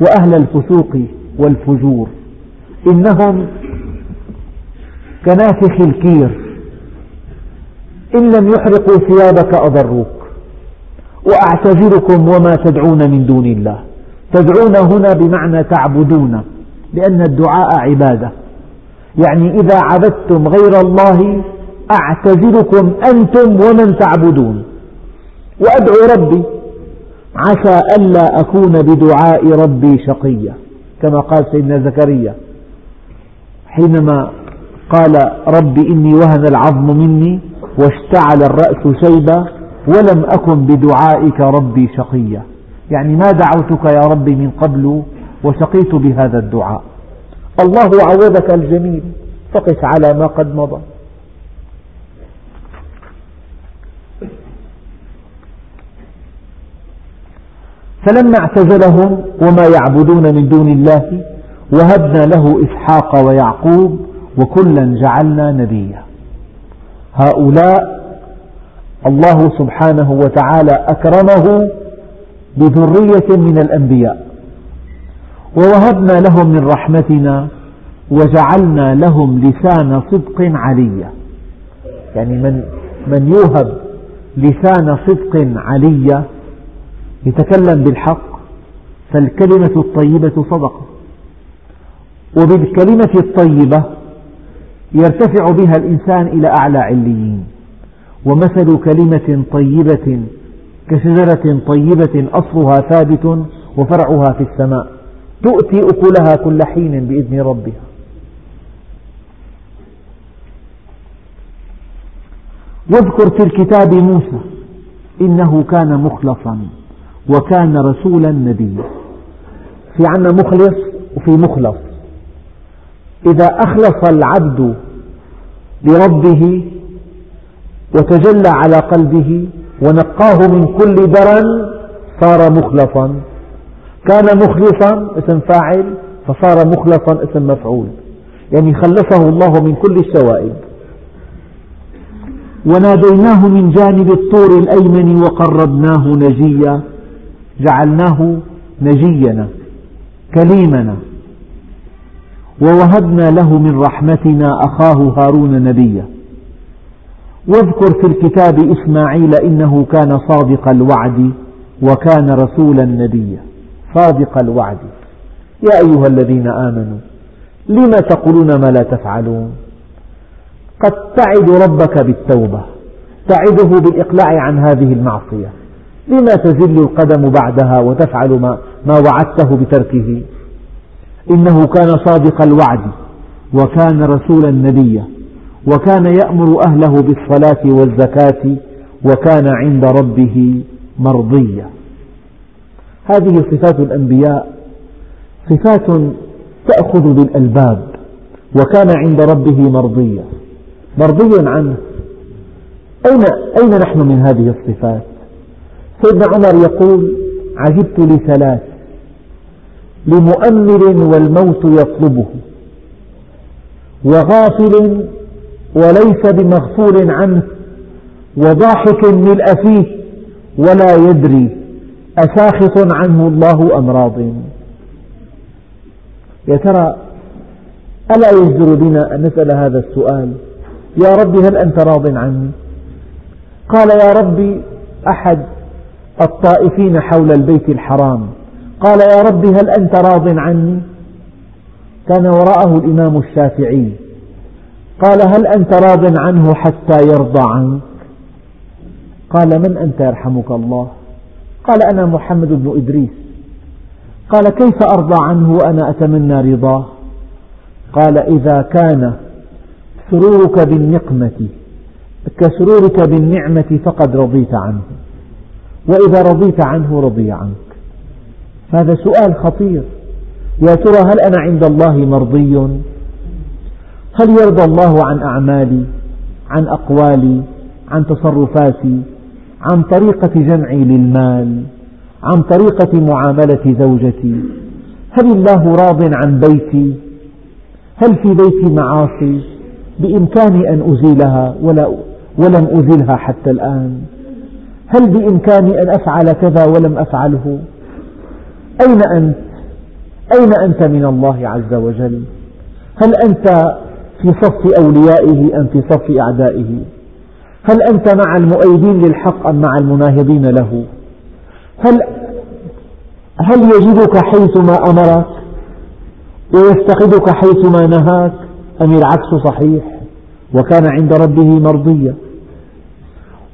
وأهل الفسوق والفجور. إنهم كنافخ الكير. إن لم يحرقوا ثيابك أضروك. وأعتذركم وما تدعون من دون الله. تدعون هنا بمعنى تعبدون لأن الدعاء عبادة. يعني إذا عبدتم غير الله أعتذركم أنتم ومن تعبدون. وأدعو ربي. عسى ألا أكون بدعاء ربي شقيا كما قال سيدنا زكريا. حينما قال رب إني وهن العظم مني واشتعل الرأس شيبا ولم أكن بدعائك ربي شقيا. يعني ما دعوتك يا ربي من قبل وشقيت بهذا الدعاء. الله عوضك الجميل فقس على ما قد مضى. فلما اعتزلهم وما يعبدون من دون الله وهبنا له إسحاق ويعقوب وكلا جعلنا نبيا. هؤلاء الله سبحانه وتعالى أكرمه بذرية من الأنبياء. ووهبنا لهم من رحمتنا وجعلنا لهم لسان صدق عليا. يعني من, من يوهب لسان صدق عليا يتكلم بالحق فالكلمة الطيبة صدقة. وبالكلمة الطيبة يرتفع بها الإنسان إلى أعلى عليين. ومثل كلمة طيبة كشجرة طيبة أصلها ثابت وفرعها في السماء. تؤتي أكلها كل حين بإذن ربها. واذكر في الكتاب موسى إنه كان مخلصا وكان رسولا نبيا. في عنا مخلص وفي مخلص. إذا أخلص العبد لربه وتجلى على قلبه ونقاه من كل درن صار مخلصا. كان مخلصا اسم فاعل فصار مخلصا اسم مفعول. يعني خلصه الله من كل الشوائب. وناديناه من جانب الطور الأيمن وقربناه نجيا جعلناه نجينا كليمنا. ووهبنا له من رحمتنا أخاه هارون نبيا واذكر في الكتاب إسماعيل إنه كان صادق الوعد وكان رسولا نبيا. صادق الوعد. يا أيها الذين آمنوا لم تقولون ما لا تفعلون؟ قد تعد ربك بالتوبة. تعده بالإقلاع عن هذه المعصية. لما تزل القدم بعدها وتفعل ما, وعدته بتركه؟ إنه كان صادق الوعد وكان رسولا نبيا وكان يأمر أهله بالصلاة والزكاة وكان عند ربه مرضيا. هذه صفات الأنبياء صفات تأخذ بالألباب وكان عند ربه مرضيا. مرضي عنه أين, أين نحن من هذه الصفات؟ سيدنا عمر يقول عجبت لثلاث لمؤمل والموت يطلبه. وغافل وليس بمغفور عنه وضاحك ملء فيه ولا يدري أساخط عنه الله أم راض. يا ترى ألا يجدر بنا أن نسأل هذا السؤال؟ يا رب هل أنت راض عني؟ قال يا رب أحد الطائفين حول البيت الحرام. قال يا رب هل أنت راض عني؟ كان وراءه الإمام الشافعي. قال هل أنت راض عنه حتى يرضى عنك؟ قال من أنت يرحمك الله؟ قال أنا محمد بن إدريس. قال كيف أرضى عنه وأنا أتمنى رضاه؟ قال إذا كان سرورك بالنقمة كسرورك بالنعمة فقد رضيت عنه. وإذا رضيت عنه رضي عنك. هذا سؤال خطير. يا ترى هل أنا عند الله مرضي؟ هل يرضى الله عن أعمالي عن أقوالي عن تصرفاتي عن طريقة جمعي للمال عن طريقة معاملة زوجتي؟ هل الله راض عن بيتي؟ هل في بيتي معاصي بإمكاني أن أزيلها ولا ولم أزلها حتى الآن؟ هل بإمكاني أن أفعل كذا ولم أفعله؟ أين أنت؟ أين أنت من الله عز وجل؟ هل أنت في صف أوليائه أم في صف أعدائه؟ هل أنت مع المؤيدين للحق أم مع المناهضين له؟ هل, هل يجدك حيثما أمرك ويفتقدك حيثما نهاك؟ أم العكس صحيح؟ وكان عند ربه مرضيا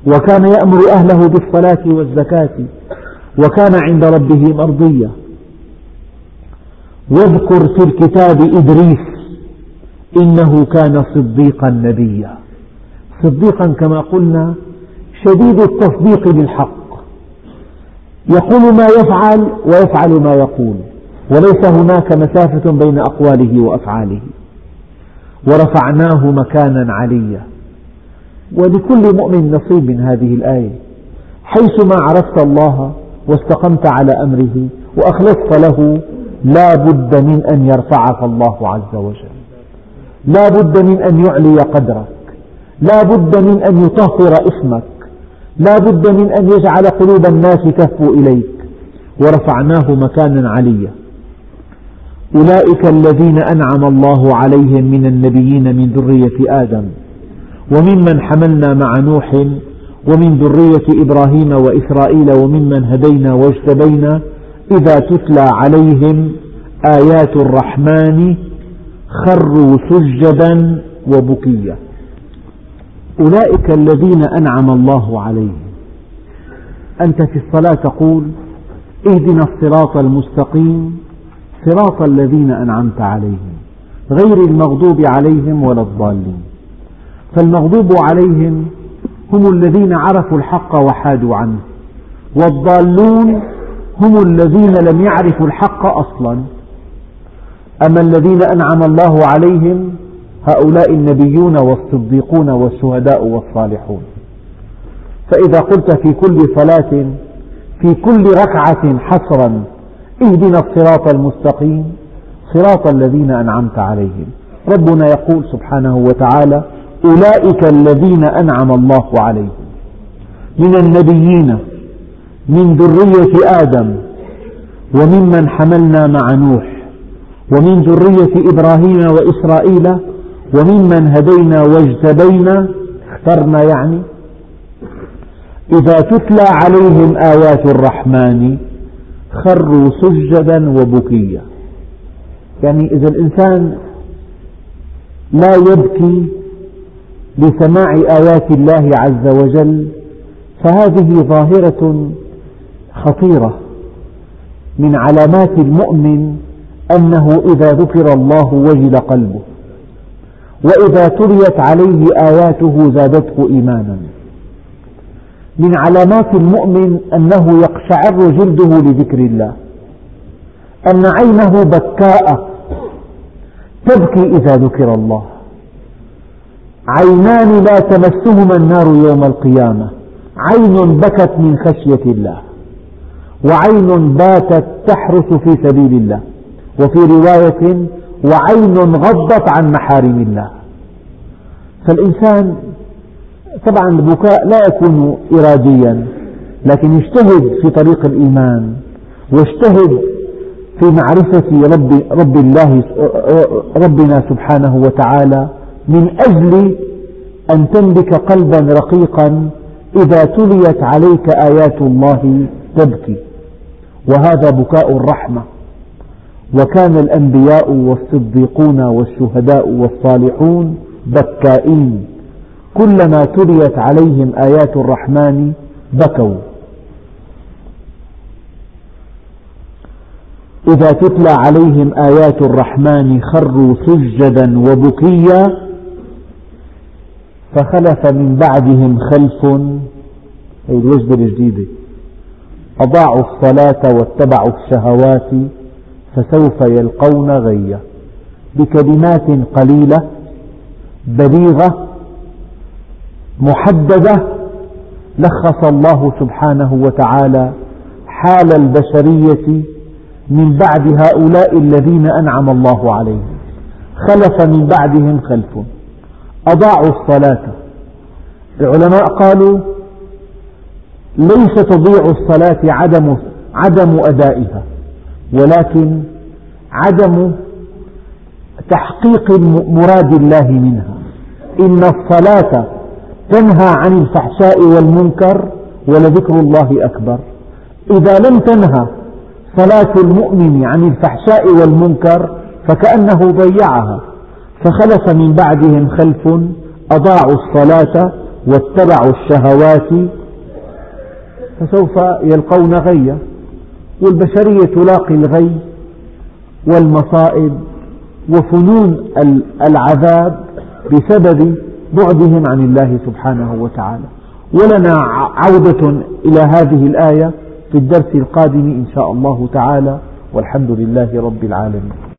وكان يأمر أهله بالصلاة والزكاة وكان عند ربه مرضيا واذكر في الكتاب إدريس إنه كان صديقا نبيا. صديقا كما قلنا شديد التصديق بالحق. يقول ما يفعل ويفعل ما يقول. وليس هناك مسافة بين أقواله وأفعاله. ورفعناه مكانا عليا. ولكل مؤمن نصيب من هذه الآية. حيثما عرفت الله واستقمت على أمره وأخلصت له لا بد من أن يرفعك الله عز وجل. لا بد من أن يعلي قدرك. لا بد من أن يطهر اسمك. لا بد من أن يجعل قلوب الناس تهفو إليك. ورفعناه مكانا عليا. أولئك الذين أنعم الله عليهم من النبيين من ذرية آدم. وممن حملنا مع نوح ومن ذرية إبراهيم وإسرائيل وممن هدينا واجتبينا إذا تتلى عليهم آيات الرحمن خروا سجدا وبكيا أولئك الذين أنعم الله عليهم. أنت في الصلاة تقول اهدنا الصراط المستقيم صراط الذين أنعمت عليهم. غير المغضوب عليهم ولا الضالين. فالمغضوب عليهم هم الذين عرفوا الحق وحادوا عنه. والضالون هم الذين لم يعرفوا الحق أصلا. أما الذين أنعم الله عليهم هؤلاء النبيون والصديقون والشهداء والصالحون. فإذا قلت في كل صلاة في كل ركعة حصرا اهدنا الصراط المستقيم صراط الذين أنعمت عليهم. ربنا يقول سبحانه وتعالى أولئك الذين أنعم الله عليهم. من النبيين من ذرية آدم وممن حملنا مع نوح ومن ذرية إبراهيم وإسرائيل وممن هدينا واجتبينا اخترنا يعني. إذا تتلى عليهم آيات الرحمن خروا سجدا وبكيا. يعني إذا الإنسان لا يبكي لسماع آيات الله عز وجل فهذه ظاهرة خطيرة من علامات المؤمن أنه إذا ذكر الله وجل قلبه وإذا تليت عليه آياته زادته إيمانا. من علامات المؤمن أنه يقشعر جلده لذكر الله أن عينه بكاء تبكي إذا ذكر الله. عينان لا تمسهما النار يوم القيامة. عين بكت من خشية الله وعين باتت تحرس في سبيل الله. وفي رواية وعين غضت عن محارم الله. فالإنسان طبعا البكاء لا يكون إراديا لكن يجتهد في طريق الإيمان واجتهد في معرفة رب, رب الله ربنا سبحانه وتعالى. من أجل أن تملك قلبا رقيقا إذا تليت عليك آيات الله تبكي. وهذا بكاء الرحمة. وكان الأنبياء والصديقون والشهداء والصالحون بكائين. كلما تليت عليهم آيات الرحمن بكوا. إذا تتلى عليهم آيات الرحمن خروا سجدا وبكيا فخلف من بعدهم خلف هي الوجبة الجديدة. أضاعوا الصلاة واتبعوا الشهوات فسوف يلقون غيا. بكلمات قليلة بليغة محددة لخص الله سبحانه وتعالى حال البشرية من بعد هؤلاء الذين أنعم الله عليهم. خلف من بعدهم خلف. أضاعوا الصلاة. العلماء قالوا ليس تضيع الصلاة عدم عدم أدائها ولكن عدم تحقيق مراد الله منها. إن الصلاة تنهى عن الفحشاء والمنكر ولذكر الله أكبر. إذا لم تنهى صلاة المؤمن عن الفحشاء والمنكر فكأنه ضيعها. فخلف من بعدهم خلف أضاعوا الصلاة واتبعوا الشهوات فسوف يلقون غيا والبشرية تلاقي الغي والمصائب وفنون العذاب بسبب بعدهم عن الله سبحانه وتعالى. ولنا عودة إلى هذه الآية في الدرس القادم إن شاء الله تعالى والحمد لله رب العالمين.